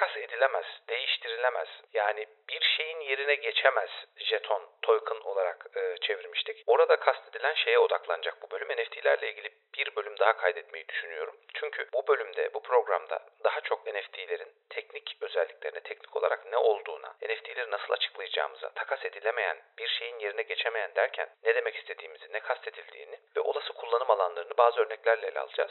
takas edilemez, değiştirilemez. Yani bir şeyin yerine geçemez jeton, token olarak e, çevirmiştik. Orada kastedilen şeye odaklanacak bu bölüm. NFT'lerle ilgili bir bölüm daha kaydetmeyi düşünüyorum. Çünkü bu bölümde, bu programda daha çok NFT'lerin teknik özelliklerine, teknik olarak ne olduğuna, NFT'leri nasıl açıklayacağımıza, takas edilemeyen, bir şeyin yerine geçemeyen derken ne demek istediğimizi, ne kastedildiğini ve olası kullanım alanlarını bazı örneklerle ele alacağız.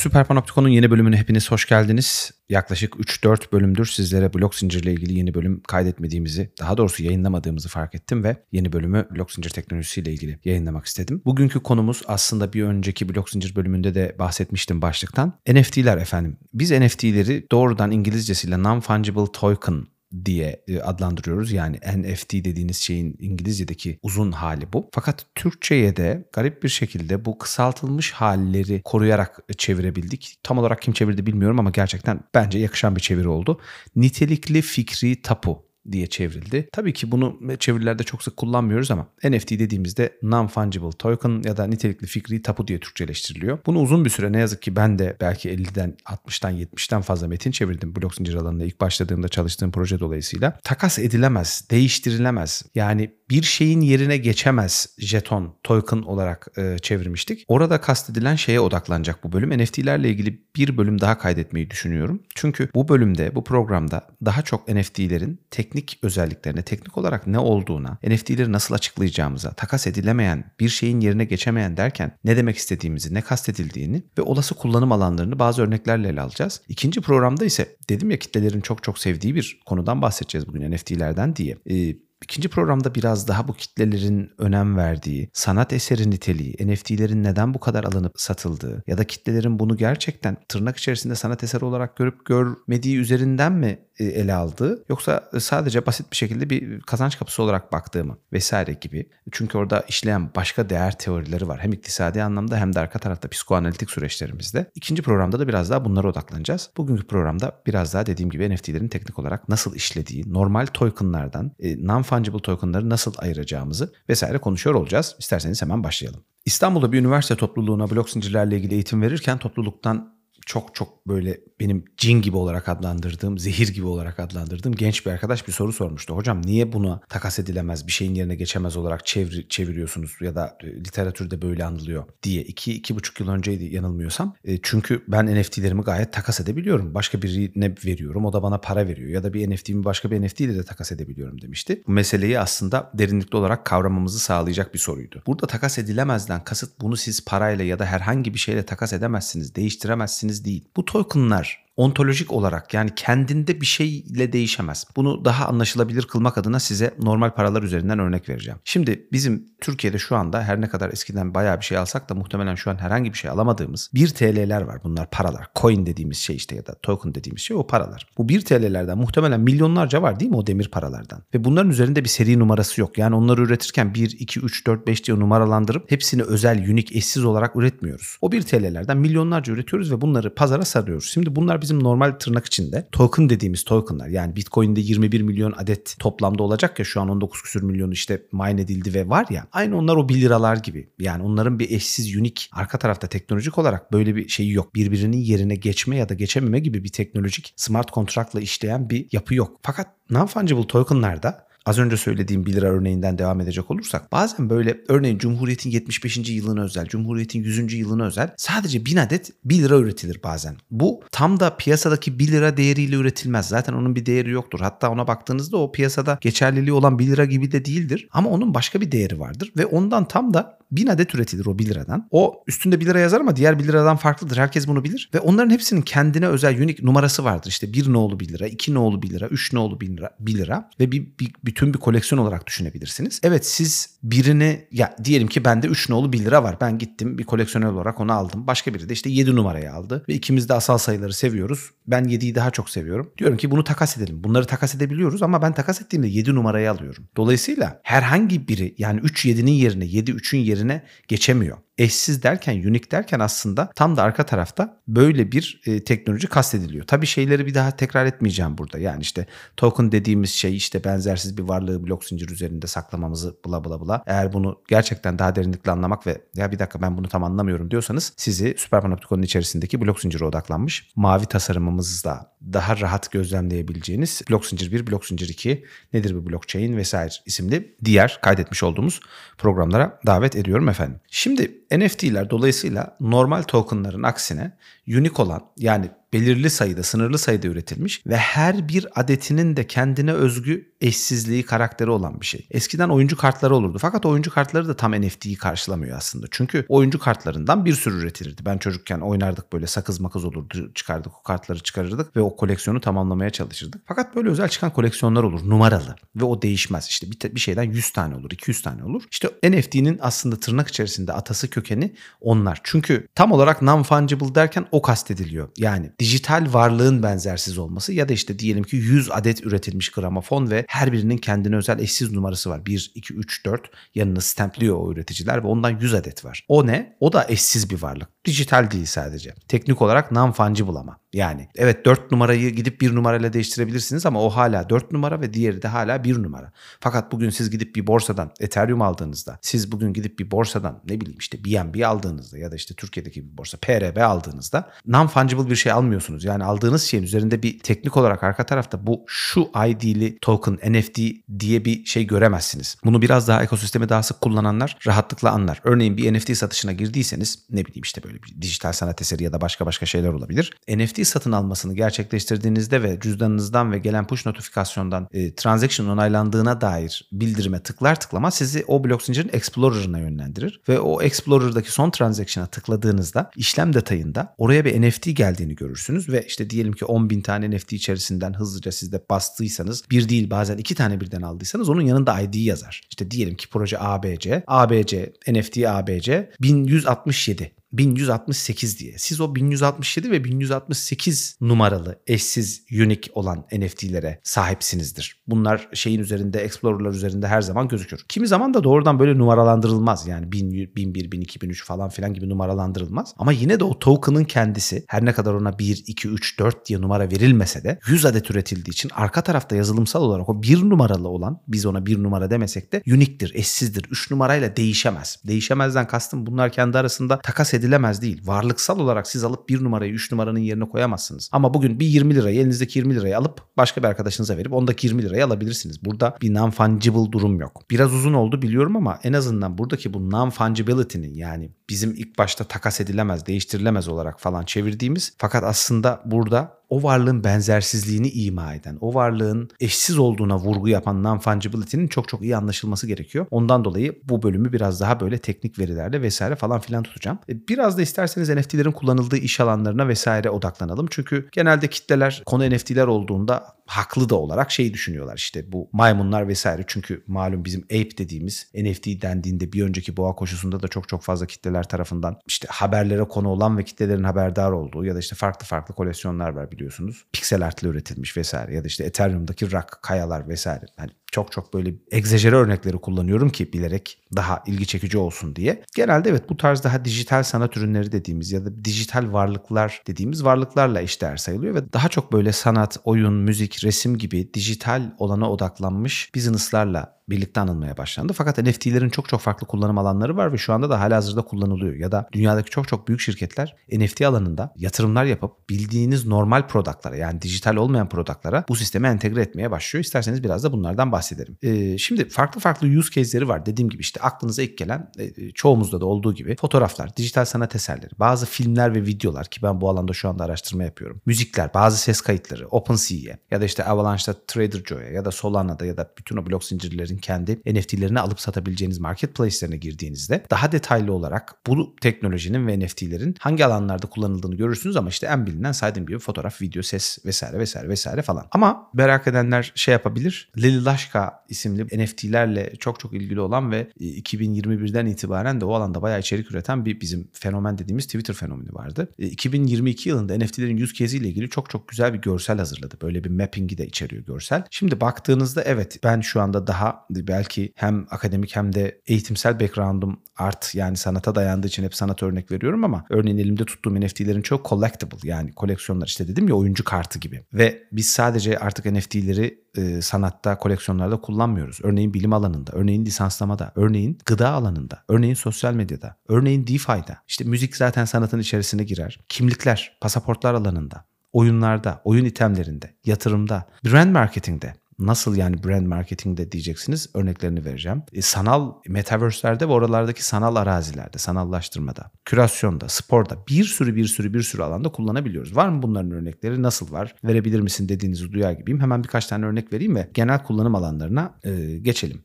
Süper Panoptikon'un yeni bölümüne hepiniz hoş geldiniz. Yaklaşık 3-4 bölümdür sizlere blok zincirle ilgili yeni bölüm kaydetmediğimizi, daha doğrusu yayınlamadığımızı fark ettim ve yeni bölümü blok zincir teknolojisiyle ilgili yayınlamak istedim. Bugünkü konumuz aslında bir önceki blok zincir bölümünde de bahsetmiştim başlıktan. NFT'ler efendim. Biz NFT'leri doğrudan İngilizcesiyle Non-Fungible Token diye e, adlandırıyoruz. Yani NFT dediğiniz şeyin İngilizce'deki uzun hali bu. Fakat Türkçe'ye de garip bir şekilde bu kısaltılmış halleri koruyarak çevirebildik. Tam olarak kim çevirdi bilmiyorum ama gerçekten bence yakışan bir çeviri oldu. Nitelikli fikri tapu diye çevrildi. Tabii ki bunu çevirilerde çok sık kullanmıyoruz ama NFT dediğimizde non-fungible token ya da nitelikli fikri tapu diye Türkçeleştiriliyor. Bunu uzun bir süre ne yazık ki ben de belki 50'den 60'tan 70'ten fazla metin çevirdim blok zincir alanında ilk başladığımda çalıştığım proje dolayısıyla. Takas edilemez, değiştirilemez. Yani bir şeyin yerine geçemez jeton, token olarak e, çevirmiştik. Orada kastedilen şeye odaklanacak bu bölüm. NFT'lerle ilgili bir bölüm daha kaydetmeyi düşünüyorum. Çünkü bu bölümde, bu programda daha çok NFT'lerin teknik özelliklerine, teknik olarak ne olduğuna, NFT'leri nasıl açıklayacağımıza, takas edilemeyen, bir şeyin yerine geçemeyen derken ne demek istediğimizi, ne kastedildiğini ve olası kullanım alanlarını bazı örneklerle ele alacağız. İkinci programda ise dedim ya kitlelerin çok çok sevdiği bir konudan bahsedeceğiz bugün NFT'lerden diye. Ee, İkinci programda biraz daha bu kitlelerin önem verdiği, sanat eseri niteliği, NFT'lerin neden bu kadar alınıp satıldığı ya da kitlelerin bunu gerçekten tırnak içerisinde sanat eseri olarak görüp görmediği üzerinden mi ele aldığı yoksa sadece basit bir şekilde bir kazanç kapısı olarak baktığımı vesaire gibi. Çünkü orada işleyen başka değer teorileri var. Hem iktisadi anlamda hem de arka tarafta psikoanalitik süreçlerimizde. İkinci programda da biraz daha bunlara odaklanacağız. Bugünkü programda biraz daha dediğim gibi NFT'lerin teknik olarak nasıl işlediği, normal tokenlardan e, non-fungible tokenları nasıl ayıracağımızı vesaire konuşuyor olacağız. İsterseniz hemen başlayalım. İstanbul'da bir üniversite topluluğuna blok zincirlerle ilgili eğitim verirken topluluktan çok çok böyle benim cin gibi olarak adlandırdığım, zehir gibi olarak adlandırdığım genç bir arkadaş bir soru sormuştu. Hocam niye buna takas edilemez, bir şeyin yerine geçemez olarak çevir, çeviriyorsunuz ya da e, literatürde böyle anılıyor diye. iki, iki buçuk yıl önceydi yanılmıyorsam. E, çünkü ben NFT'lerimi gayet takas edebiliyorum. Başka birine veriyorum, o da bana para veriyor. Ya da bir NFT'mi başka bir NFT ile de takas edebiliyorum demişti. Bu meseleyi aslında derinlikli olarak kavramamızı sağlayacak bir soruydu. Burada takas edilemezden kasıt bunu siz parayla ya da herhangi bir şeyle takas edemezsiniz, değiştiremezsiniz değil. Bu tokenlar ontolojik olarak yani kendinde bir şeyle değişemez. Bunu daha anlaşılabilir kılmak adına size normal paralar üzerinden örnek vereceğim. Şimdi bizim Türkiye'de şu anda her ne kadar eskiden bayağı bir şey alsak da muhtemelen şu an herhangi bir şey alamadığımız 1 TL'ler var. Bunlar paralar. Coin dediğimiz şey işte ya da token dediğimiz şey o paralar. Bu 1 TL'lerden muhtemelen milyonlarca var değil mi o demir paralardan? Ve bunların üzerinde bir seri numarası yok. Yani onları üretirken 1, 2, 3, 4, 5 diye numaralandırıp hepsini özel, unik, eşsiz olarak üretmiyoruz. O 1 TL'lerden milyonlarca üretiyoruz ve bunları pazara sarıyoruz. Şimdi bunlar bizim normal tırnak içinde token dediğimiz tokenlar yani Bitcoin'de 21 milyon adet toplamda olacak ya şu an 19 küsür milyon işte mine edildi ve var ya aynı onlar o 1 liralar gibi. Yani onların bir eşsiz unik arka tarafta teknolojik olarak böyle bir şeyi yok. Birbirinin yerine geçme ya da geçememe gibi bir teknolojik smart kontraktla işleyen bir yapı yok. Fakat non-fungible tokenlarda Az önce söylediğim 1 lira örneğinden devam edecek olursak bazen böyle örneğin Cumhuriyet'in 75. yılına özel, Cumhuriyet'in 100. yılına özel sadece 1000 adet 1 lira üretilir bazen. Bu tam da piyasadaki 1 lira değeriyle üretilmez. Zaten onun bir değeri yoktur. Hatta ona baktığınızda o piyasada geçerliliği olan 1 lira gibi de değildir. Ama onun başka bir değeri vardır ve ondan tam da 1000 adet üretilir o 1 liradan. O üstünde 1 lira yazar ama diğer 1 liradan farklıdır. Herkes bunu bilir. Ve onların hepsinin kendine özel unik numarası vardır. İşte 1 nolu 1 lira, 2 nolu 1 lira, 3 nolu 1 lira, 1 lira ve bir, bir, bütün bir koleksiyon olarak düşünebilirsiniz. Evet siz birini ya diyelim ki bende 3 nolu 1 lira var. Ben gittim bir koleksiyoner olarak onu aldım. Başka biri de işte 7 numarayı aldı ve ikimiz de asal sayıları seviyoruz. Ben 7'yi daha çok seviyorum. Diyorum ki bunu takas edelim. Bunları takas edebiliyoruz ama ben takas ettiğimde 7 numarayı alıyorum. Dolayısıyla herhangi biri yani 3 7'nin yerine 7 3'ün yerine geçemiyor. Eşsiz derken, unique derken aslında tam da arka tarafta böyle bir e, teknoloji kastediliyor. Tabii şeyleri bir daha tekrar etmeyeceğim burada. Yani işte token dediğimiz şey işte benzersiz bir varlığı blok zincir üzerinde saklamamızı bla bla bla. Eğer bunu gerçekten daha derinlikle anlamak ve ya bir dakika ben bunu tam anlamıyorum diyorsanız sizi Super Panopticon'un içerisindeki blok zincire odaklanmış mavi tasarımımızla daha rahat gözlemleyebileceğiniz blok zincir 1, blok zincir 2 nedir bu blockchain vesaire isimli diğer kaydetmiş olduğumuz programlara davet ediyorum efendim. Şimdi NFT'ler dolayısıyla normal tokenların aksine unique olan yani belirli sayıda, sınırlı sayıda üretilmiş ve her bir adetinin de kendine özgü eşsizliği, karakteri olan bir şey. Eskiden oyuncu kartları olurdu. Fakat oyuncu kartları da tam NFT'yi karşılamıyor aslında. Çünkü oyuncu kartlarından bir sürü üretilirdi. Ben çocukken oynardık böyle sakız makız olurdu. Çıkardık o kartları çıkarırdık ve o koleksiyonu tamamlamaya çalışırdık. Fakat böyle özel çıkan koleksiyonlar olur. Numaralı. Ve o değişmez. İşte bir, bir şeyden 100 tane olur, 200 tane olur. İşte NFT'nin aslında tırnak içerisinde atası kökeni onlar. Çünkü tam olarak non-fungible derken o kastediliyor. Yani dijital varlığın benzersiz olması ya da işte diyelim ki 100 adet üretilmiş gramofon ve her birinin kendine özel eşsiz numarası var. 1, 2, 3, 4 yanını stampliyor o üreticiler ve ondan 100 adet var. O ne? O da eşsiz bir varlık. Dijital değil sadece. Teknik olarak non-fungible ama. Yani evet 4 numarayı gidip 1 numarayla değiştirebilirsiniz ama o hala 4 numara ve diğeri de hala 1 numara. Fakat bugün siz gidip bir borsadan Ethereum aldığınızda, siz bugün gidip bir borsadan ne bileyim işte BNB aldığınızda ya da işte Türkiye'deki bir borsa PRB aldığınızda non-fungible bir şey almıyorsunuz. Yani aldığınız şeyin üzerinde bir teknik olarak arka tarafta bu şu ID'li token NFT diye bir şey göremezsiniz. Bunu biraz daha ekosistemi daha sık kullananlar rahatlıkla anlar. Örneğin bir NFT satışına girdiyseniz ne bileyim işte böyle bir dijital sanat eseri ya da başka başka şeyler olabilir. NFT satın almasını gerçekleştirdiğinizde ve cüzdanınızdan ve gelen push notifikasyondan e, transaction onaylandığına dair bildirime tıklar tıklamaz sizi o blok zincirin Explorer'ına yönlendirir ve o Explorer'daki son transaction'a tıkladığınızda işlem detayında oraya bir NFT geldiğini görürsünüz ve işte diyelim ki 10 bin tane NFT içerisinden hızlıca siz de bastıysanız bir değil bazen iki tane birden aldıysanız onun yanında ID yazar. İşte diyelim ki proje ABC, ABC, NFT ABC 1167 1168 diye. Siz o 1167 ve 1168 numaralı eşsiz unique olan NFT'lere sahipsinizdir. Bunlar şeyin üzerinde Explorer'lar üzerinde her zaman gözükür. Kimi zaman da doğrudan böyle numaralandırılmaz. Yani 1000, 1001, 1002, 1003 falan filan gibi numaralandırılmaz. Ama yine de o token'ın kendisi her ne kadar ona 1, 2, 3, 4 diye numara verilmese de 100 adet üretildiği için arka tarafta yazılımsal olarak o 1 numaralı olan biz ona 1 numara demesek de unique'dir, eşsizdir. 3 numarayla değişemez. Değişemezden kastım bunlar kendi arasında takas edilemez değil. Varlıksal olarak siz alıp bir numarayı 3 numaranın yerine koyamazsınız. Ama bugün bir 20 lirayı elinizdeki 20 lirayı alıp başka bir arkadaşınıza verip ondaki 20 lirayı alabilirsiniz. Burada bir non-fungible durum yok. Biraz uzun oldu biliyorum ama en azından buradaki bu non-fungibility'nin yani bizim ilk başta takas edilemez, değiştirilemez olarak falan çevirdiğimiz fakat aslında burada o varlığın benzersizliğini ima eden, o varlığın eşsiz olduğuna vurgu yapan non-fungibility'nin çok çok iyi anlaşılması gerekiyor. Ondan dolayı bu bölümü biraz daha böyle teknik verilerle vesaire falan filan tutacağım. E, biraz da isterseniz NFT'lerin kullanıldığı iş alanlarına vesaire odaklanalım. Çünkü genelde kitleler konu NFT'ler olduğunda haklı da olarak şey düşünüyorlar işte bu maymunlar vesaire çünkü malum bizim ape dediğimiz NFT dendiğinde bir önceki boğa koşusunda da çok çok fazla kitleler tarafından işte haberlere konu olan ve kitlelerin haberdar olduğu ya da işte farklı farklı koleksiyonlar var biliyorsunuz. Pixel art'la üretilmiş vesaire ya da işte Ethereum'daki rock kayalar vesaire. Hani çok çok böyle egzajere örnekleri kullanıyorum ki bilerek daha ilgi çekici olsun diye. Genelde evet bu tarz daha dijital sanat ürünleri dediğimiz ya da dijital varlıklar dediğimiz varlıklarla eşdeğer sayılıyor ve daha çok böyle sanat, oyun, müzik, resim gibi dijital olana odaklanmış business'larla birlikte anılmaya başlandı. Fakat NFT'lerin çok çok farklı kullanım alanları var ve şu anda da hala hazırda kullanılıyor. Ya da dünyadaki çok çok büyük şirketler NFT alanında yatırımlar yapıp bildiğiniz normal product'lara yani dijital olmayan product'lara bu sistemi entegre etmeye başlıyor. İsterseniz biraz da bunlardan bahsedelim. Ee, şimdi farklı farklı use case'leri var. Dediğim gibi işte aklınıza ilk gelen e, çoğumuzda da olduğu gibi fotoğraflar, dijital sanat eserleri, bazı filmler ve videolar ki ben bu alanda şu anda araştırma yapıyorum. Müzikler, bazı ses kayıtları, OpenSea'ye ya da işte Avalanche'da Trader Joe'ya ya da Solana'da ya da bütün o blok zincirlerin kendi NFT'lerini alıp satabileceğiniz marketplace'lerine girdiğinizde daha detaylı olarak bu teknolojinin ve NFT'lerin hangi alanlarda kullanıldığını görürsünüz ama işte en bilinen saydığım gibi fotoğraf, video, ses vesaire vesaire vesaire falan. Ama merak edenler şey yapabilir. Lily Maşka isimli NFT'lerle çok çok ilgili olan ve 2021'den itibaren de o alanda bayağı içerik üreten bir bizim fenomen dediğimiz Twitter fenomeni vardı. 2022 yılında NFT'lerin yüz case'iyle ilgili çok çok güzel bir görsel hazırladı. Böyle bir mapping'i de içeriyor görsel. Şimdi baktığınızda evet ben şu anda daha belki hem akademik hem de eğitimsel background'um art yani sanata dayandığı için hep sanat örnek veriyorum ama örneğin elimde tuttuğum NFT'lerin çok collectible yani koleksiyonlar işte dedim ya oyuncu kartı gibi. Ve biz sadece artık NFT'leri e, sanatta, koleksiyonlarda kullanmıyoruz. Örneğin bilim alanında, örneğin lisanslamada, örneğin gıda alanında, örneğin sosyal medyada, örneğin DeFi'da. İşte müzik zaten sanatın içerisine girer. Kimlikler, pasaportlar alanında, oyunlarda, oyun itemlerinde, yatırımda, brand marketingde, Nasıl yani brand marketingde diyeceksiniz örneklerini vereceğim. E, sanal metaverse'lerde ve oralardaki sanal arazilerde, sanallaştırmada, kürasyonda, sporda bir sürü bir sürü bir sürü alanda kullanabiliyoruz. Var mı bunların örnekleri? Nasıl var? Verebilir misin dediğinizi duyar gibiyim. Hemen birkaç tane örnek vereyim ve genel kullanım alanlarına e, geçelim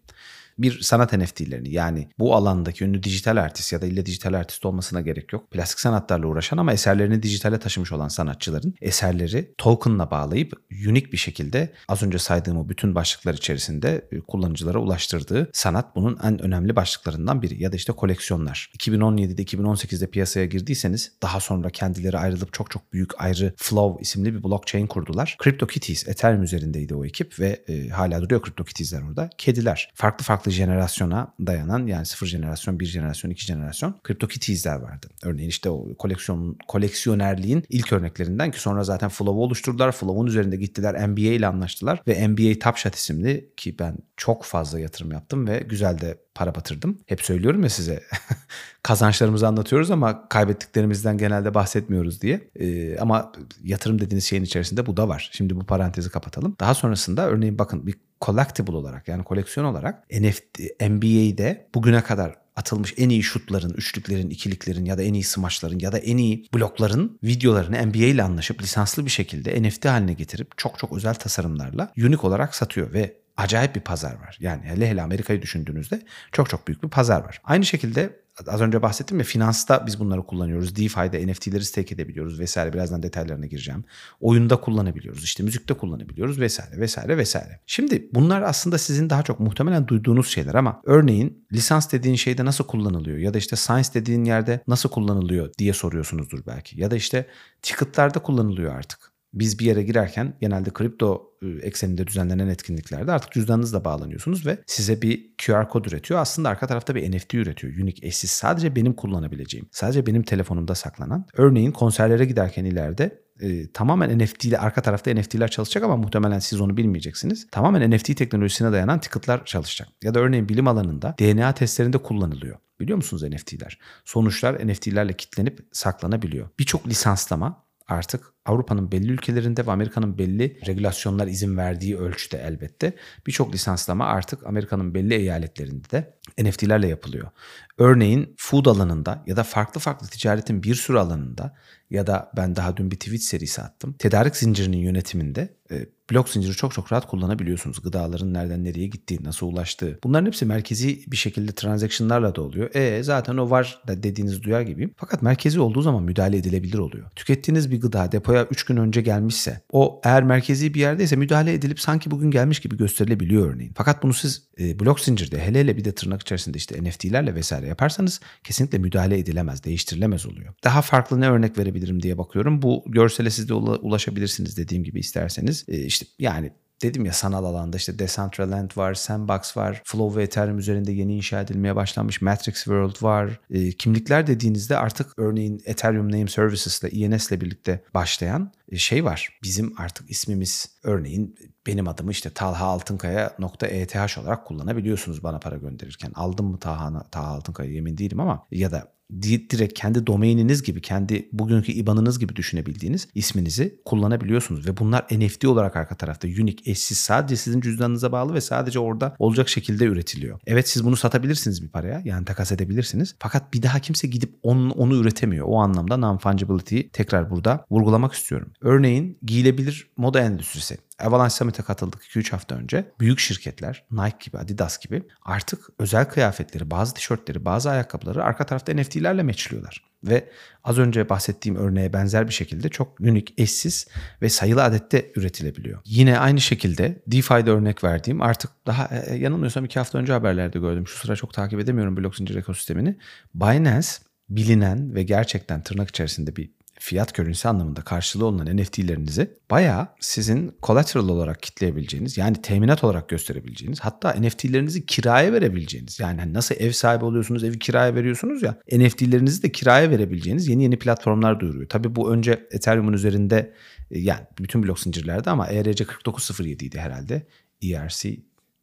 bir sanat NFT'lerini yani bu alandaki ünlü dijital artist ya da ille dijital artist olmasına gerek yok. Plastik sanatlarla uğraşan ama eserlerini dijitale taşımış olan sanatçıların eserleri token'la bağlayıp unik bir şekilde az önce saydığım o bütün başlıklar içerisinde e, kullanıcılara ulaştırdığı sanat bunun en önemli başlıklarından biri ya da işte koleksiyonlar. 2017'de 2018'de piyasaya girdiyseniz daha sonra kendileri ayrılıp çok çok büyük ayrı Flow isimli bir blockchain kurdular. CryptoKitties Ethereum üzerindeydi o ekip ve e, hala duruyor CryptoKitties'ler orada. Kediler. Farklı farklı farklı jenerasyona dayanan yani sıfır jenerasyon, bir jenerasyon, iki jenerasyon CryptoKitties'ler vardı. Örneğin işte o koleksiyon koleksiyonerliğin ilk örneklerinden ki sonra zaten Flow'u oluşturdular. Flow'un üzerinde gittiler NBA ile anlaştılar ve NBA Top Shot isimli ki ben çok fazla yatırım yaptım ve güzel de para batırdım. Hep söylüyorum ya size kazançlarımızı anlatıyoruz ama kaybettiklerimizden genelde bahsetmiyoruz diye. Ee, ama yatırım dediğiniz şeyin içerisinde bu da var. Şimdi bu parantezi kapatalım. Daha sonrasında örneğin bakın bir collectible olarak yani koleksiyon olarak NFT, NBA'de bugüne kadar atılmış en iyi şutların, üçlüklerin, ikiliklerin ya da en iyi smaçların ya da en iyi blokların videolarını NBA ile anlaşıp lisanslı bir şekilde NFT haline getirip çok çok özel tasarımlarla unik olarak satıyor ve acayip bir pazar var. Yani hele hele Amerika'yı düşündüğünüzde çok çok büyük bir pazar var. Aynı şekilde az önce bahsettim ya finansta biz bunları kullanıyoruz. DeFi'de NFT'leri stake edebiliyoruz vesaire. Birazdan detaylarına gireceğim. Oyunda kullanabiliyoruz. işte müzikte kullanabiliyoruz vesaire vesaire vesaire. Şimdi bunlar aslında sizin daha çok muhtemelen duyduğunuz şeyler ama örneğin lisans dediğin şeyde nasıl kullanılıyor ya da işte science dediğin yerde nasıl kullanılıyor diye soruyorsunuzdur belki. Ya da işte ticket'larda kullanılıyor artık. Biz bir yere girerken genelde kripto e, ekseninde düzenlenen etkinliklerde artık cüzdanınızla bağlanıyorsunuz ve size bir QR kod üretiyor. Aslında arka tarafta bir NFT üretiyor. Unique, eşsiz. Sadece benim kullanabileceğim. Sadece benim telefonumda saklanan. Örneğin konserlere giderken ileride e, tamamen NFT ile arka tarafta NFT'ler çalışacak ama muhtemelen siz onu bilmeyeceksiniz. Tamamen NFT teknolojisine dayanan ticket'lar çalışacak. Ya da örneğin bilim alanında DNA testlerinde kullanılıyor. Biliyor musunuz NFT'ler? Sonuçlar NFT'lerle kitlenip saklanabiliyor. Birçok lisanslama artık Avrupa'nın belli ülkelerinde ve Amerika'nın belli regülasyonlar izin verdiği ölçüde elbette birçok lisanslama artık Amerika'nın belli eyaletlerinde de NFT'lerle yapılıyor. Örneğin food alanında ya da farklı farklı ticaretin bir sürü alanında ya da ben daha dün bir tweet serisi attım. Tedarik zincirinin yönetiminde e, blok zinciri çok çok rahat kullanabiliyorsunuz. Gıdaların nereden nereye gittiği, nasıl ulaştığı. Bunların hepsi merkezi bir şekilde transaction'larla da oluyor. E zaten o var da dediğiniz duyar gibiyim. Fakat merkezi olduğu zaman müdahale edilebilir oluyor. Tükettiğiniz bir gıda depoya 3 gün önce gelmişse o eğer merkezi bir yerdeyse müdahale edilip sanki bugün gelmiş gibi gösterilebiliyor örneğin. Fakat bunu siz e, blok zincirde hele hele bir de tırnak içerisinde işte NFT'lerle vesaire yaparsanız kesinlikle müdahale edilemez, değiştirilemez oluyor. Daha farklı ne örnek verebilirim diye bakıyorum. Bu görsele siz de ulaşabilirsiniz dediğim gibi isterseniz. E, işte yani dedim ya sanal alanda işte Decentraland var, Sandbox var, Flow ve Ethereum üzerinde yeni inşa edilmeye başlanmış Matrix World var. E, kimlikler dediğinizde artık örneğin Ethereum Name Services ile ENS ile birlikte başlayan e, şey var. Bizim artık ismimiz örneğin benim adımı işte Talha Altınkaya .eth olarak kullanabiliyorsunuz bana para gönderirken. Aldım mı Talha, Talha Altınkaya yemin değilim ama ya da direkt kendi domaininiz gibi, kendi bugünkü IBAN'ınız gibi düşünebildiğiniz isminizi kullanabiliyorsunuz. Ve bunlar NFT olarak arka tarafta unique, eşsiz, sadece sizin cüzdanınıza bağlı ve sadece orada olacak şekilde üretiliyor. Evet siz bunu satabilirsiniz bir paraya, yani takas edebilirsiniz. Fakat bir daha kimse gidip onu, onu üretemiyor. O anlamda non-fungibility'yi tekrar burada vurgulamak istiyorum. Örneğin giyilebilir moda endüstrisi. Avalanche Summit'e katıldık 2-3 hafta önce. Büyük şirketler Nike gibi, Adidas gibi artık özel kıyafetleri, bazı tişörtleri, bazı ayakkabıları arka tarafta NFT'lerle meçliyorlar. Ve az önce bahsettiğim örneğe benzer bir şekilde çok unik, eşsiz ve sayılı adette üretilebiliyor. Yine aynı şekilde DeFi'de örnek verdiğim artık daha e, e, yanılmıyorsam iki hafta önce haberlerde gördüm. Şu sıra çok takip edemiyorum blok zincir ekosistemini. Binance bilinen ve gerçekten tırnak içerisinde bir fiyat körünse anlamında karşılığı olunan NFT'lerinizi bayağı sizin collateral olarak kitleyebileceğiniz yani teminat olarak gösterebileceğiniz hatta NFT'lerinizi kiraya verebileceğiniz yani hani nasıl ev sahibi oluyorsunuz evi kiraya veriyorsunuz ya NFT'lerinizi de kiraya verebileceğiniz yeni yeni platformlar duyuruyor. Tabii bu önce Ethereum'un üzerinde yani bütün blok zincirlerde ama ERC 4907 idi herhalde. ERC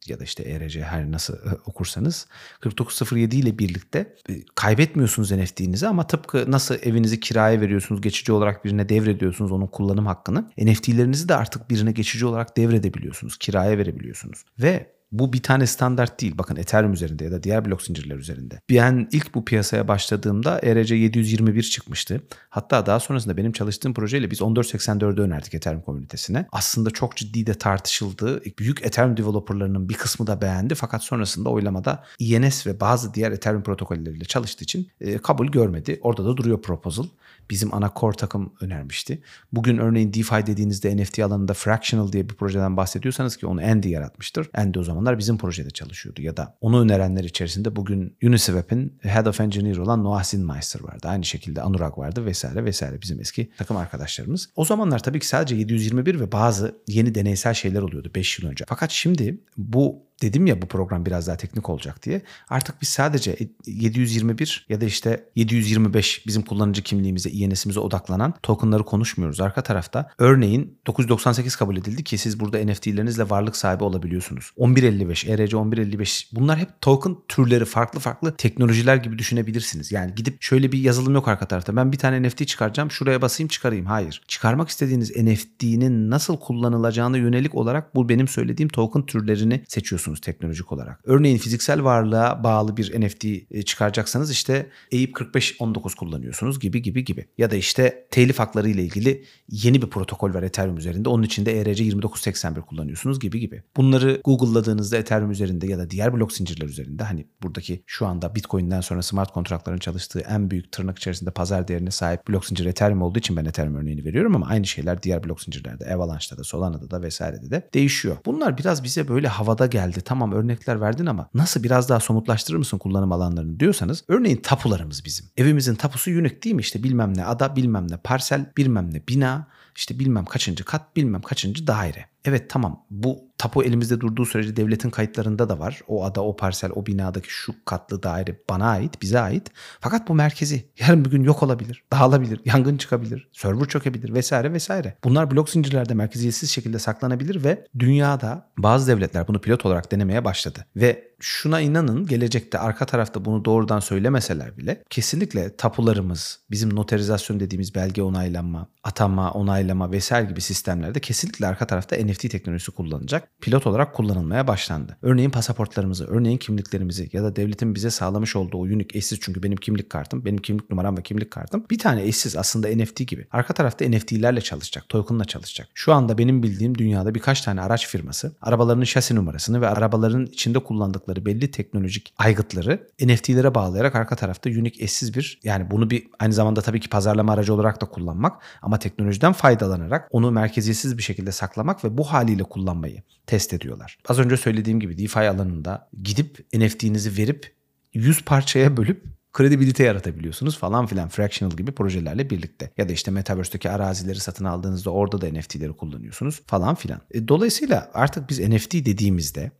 ya da işte ERC her nasıl e, okursanız 4907 ile birlikte e, kaybetmiyorsunuz NFT'nizi ama tıpkı nasıl evinizi kiraya veriyorsunuz geçici olarak birine devrediyorsunuz onun kullanım hakkını NFT'lerinizi de artık birine geçici olarak devredebiliyorsunuz kiraya verebiliyorsunuz. Ve bu bir tane standart değil. Bakın Ethereum üzerinde ya da diğer blok zincirler üzerinde. Ben ilk bu piyasaya başladığımda ERC 721 çıkmıştı. Hatta daha sonrasında benim çalıştığım projeyle biz 1484'ü önerdik Ethereum komünitesine. Aslında çok ciddi de tartışıldı. Büyük Ethereum developerlarının bir kısmı da beğendi fakat sonrasında oylamada INS ve bazı diğer Ethereum protokolleriyle çalıştığı için e, kabul görmedi. Orada da duruyor proposal bizim ana core takım önermişti. Bugün örneğin DeFi dediğinizde NFT alanında Fractional diye bir projeden bahsediyorsanız ki onu Andy yaratmıştır. Andy o zamanlar bizim projede çalışıyordu ya da onu önerenler içerisinde bugün Uniswap'in Head of Engineer olan Noah Zinmeister vardı. Aynı şekilde Anurag vardı vesaire vesaire bizim eski takım arkadaşlarımız. O zamanlar tabii ki sadece 721 ve bazı yeni deneysel şeyler oluyordu 5 yıl önce. Fakat şimdi bu dedim ya bu program biraz daha teknik olacak diye. Artık biz sadece 721 ya da işte 725 bizim kullanıcı kimliğimize, INS'imize odaklanan tokenları konuşmuyoruz. Arka tarafta örneğin 998 kabul edildi ki siz burada NFT'lerinizle varlık sahibi olabiliyorsunuz. 1155, ERC 1155 bunlar hep token türleri farklı farklı teknolojiler gibi düşünebilirsiniz. Yani gidip şöyle bir yazılım yok arka tarafta. Ben bir tane NFT çıkaracağım şuraya basayım çıkarayım. Hayır. Çıkarmak istediğiniz NFT'nin nasıl kullanılacağına yönelik olarak bu benim söylediğim token türlerini seçiyorsunuz kullanıyorsunuz teknolojik olarak. Örneğin fiziksel varlığa bağlı bir NFT e, çıkaracaksanız işte EIP 4519 kullanıyorsunuz gibi gibi gibi. Ya da işte telif hakları ile ilgili yeni bir protokol var Ethereum üzerinde. Onun için de ERC 2981 kullanıyorsunuz gibi gibi. Bunları Google'ladığınızda Ethereum üzerinde ya da diğer blok zincirler üzerinde hani buradaki şu anda Bitcoin'den sonra smart kontratların çalıştığı en büyük tırnak içerisinde pazar değerine sahip blok zincir Ethereum olduğu için ben Ethereum örneğini veriyorum ama aynı şeyler diğer blok zincirlerde, Avalanche'da da, Solana'da da vesairede de değişiyor. Bunlar biraz bize böyle havada geldi tamam örnekler verdin ama nasıl biraz daha somutlaştırır mısın kullanım alanlarını diyorsanız örneğin tapularımız bizim. Evimizin tapusu unik değil mi? İşte bilmem ne ada, bilmem ne parsel, bilmem ne bina, işte bilmem kaçıncı kat, bilmem kaçıncı daire. Evet tamam bu tapu elimizde durduğu sürece devletin kayıtlarında da var. O ada, o parsel, o binadaki şu katlı daire bana ait, bize ait. Fakat bu merkezi yarın bir gün yok olabilir, dağılabilir, yangın çıkabilir, server çökebilir vesaire vesaire. Bunlar blok zincirlerde merkeziyetsiz şekilde saklanabilir ve dünyada bazı devletler bunu pilot olarak denemeye başladı. Ve şuna inanın gelecekte arka tarafta bunu doğrudan söylemeseler bile kesinlikle tapularımız, bizim noterizasyon dediğimiz belge onaylanma, atama, onaylama vesaire gibi sistemlerde kesinlikle arka tarafta NFT teknolojisi kullanılacak. Pilot olarak kullanılmaya başlandı. Örneğin pasaportlarımızı, örneğin kimliklerimizi ya da devletin bize sağlamış olduğu o unik eşsiz çünkü benim kimlik kartım, benim kimlik numaram ve kimlik kartım bir tane eşsiz aslında NFT gibi. Arka tarafta NFT'lerle çalışacak, token'la çalışacak. Şu anda benim bildiğim dünyada birkaç tane araç firması arabalarının şasi numarasını ve arabaların içinde kullandıkları kullandıkları belli teknolojik aygıtları NFT'lere bağlayarak arka tarafta unik eşsiz bir yani bunu bir aynı zamanda tabii ki pazarlama aracı olarak da kullanmak ama teknolojiden faydalanarak onu merkeziyetsiz bir şekilde saklamak ve bu haliyle kullanmayı test ediyorlar. Az önce söylediğim gibi DeFi alanında gidip NFT'nizi verip 100 parçaya bölüp kredibilite yaratabiliyorsunuz falan filan fractional gibi projelerle birlikte. Ya da işte Metaverse'deki arazileri satın aldığınızda orada da NFT'leri kullanıyorsunuz falan filan. E, dolayısıyla artık biz NFT dediğimizde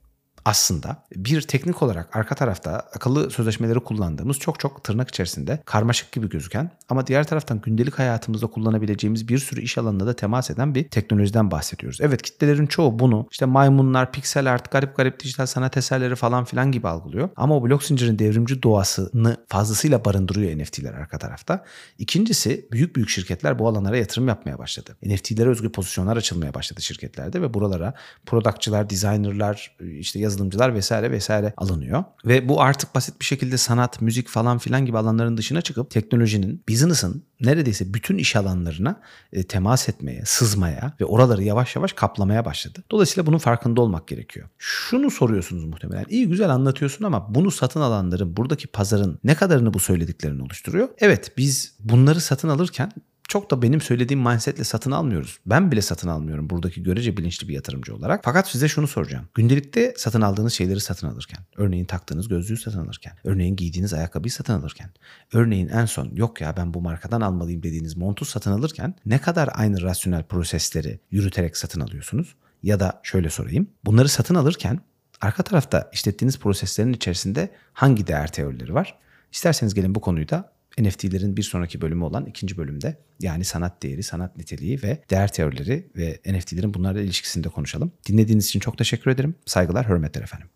aslında bir teknik olarak arka tarafta akıllı sözleşmeleri kullandığımız çok çok tırnak içerisinde karmaşık gibi gözüken ama diğer taraftan gündelik hayatımızda kullanabileceğimiz bir sürü iş alanında da temas eden bir teknolojiden bahsediyoruz. Evet kitlelerin çoğu bunu işte maymunlar, piksel art, garip garip dijital sanat eserleri falan filan gibi algılıyor. Ama o blok zincirin devrimci doğasını fazlasıyla barındırıyor NFT'ler arka tarafta. İkincisi büyük büyük şirketler bu alanlara yatırım yapmaya başladı. NFT'lere özgü pozisyonlar açılmaya başladı şirketlerde ve buralara productçılar, designerlar, işte yazı yazılımcılar vesaire vesaire alınıyor. Ve bu artık basit bir şekilde sanat, müzik falan filan gibi alanların dışına çıkıp teknolojinin, business'ın neredeyse bütün iş alanlarına e, temas etmeye, sızmaya ve oraları yavaş yavaş kaplamaya başladı. Dolayısıyla bunun farkında olmak gerekiyor. Şunu soruyorsunuz muhtemelen. İyi güzel anlatıyorsun ama bunu satın alanların, buradaki pazarın ne kadarını bu söylediklerini oluşturuyor? Evet biz bunları satın alırken çok da benim söylediğim mindsetle satın almıyoruz. Ben bile satın almıyorum buradaki görece bilinçli bir yatırımcı olarak. Fakat size şunu soracağım. Gündelikte satın aldığınız şeyleri satın alırken, örneğin taktığınız gözlüğü satın alırken, örneğin giydiğiniz ayakkabıyı satın alırken, örneğin en son yok ya ben bu markadan almalıyım dediğiniz montu satın alırken ne kadar aynı rasyonel prosesleri yürüterek satın alıyorsunuz? Ya da şöyle sorayım. Bunları satın alırken arka tarafta işlettiğiniz proseslerin içerisinde hangi değer teorileri var? İsterseniz gelin bu konuyu da NFT'lerin bir sonraki bölümü olan ikinci bölümde yani sanat değeri, sanat niteliği ve değer teorileri ve NFT'lerin bunlarla ilişkisinde konuşalım. Dinlediğiniz için çok teşekkür ederim. Saygılar, hürmetler efendim.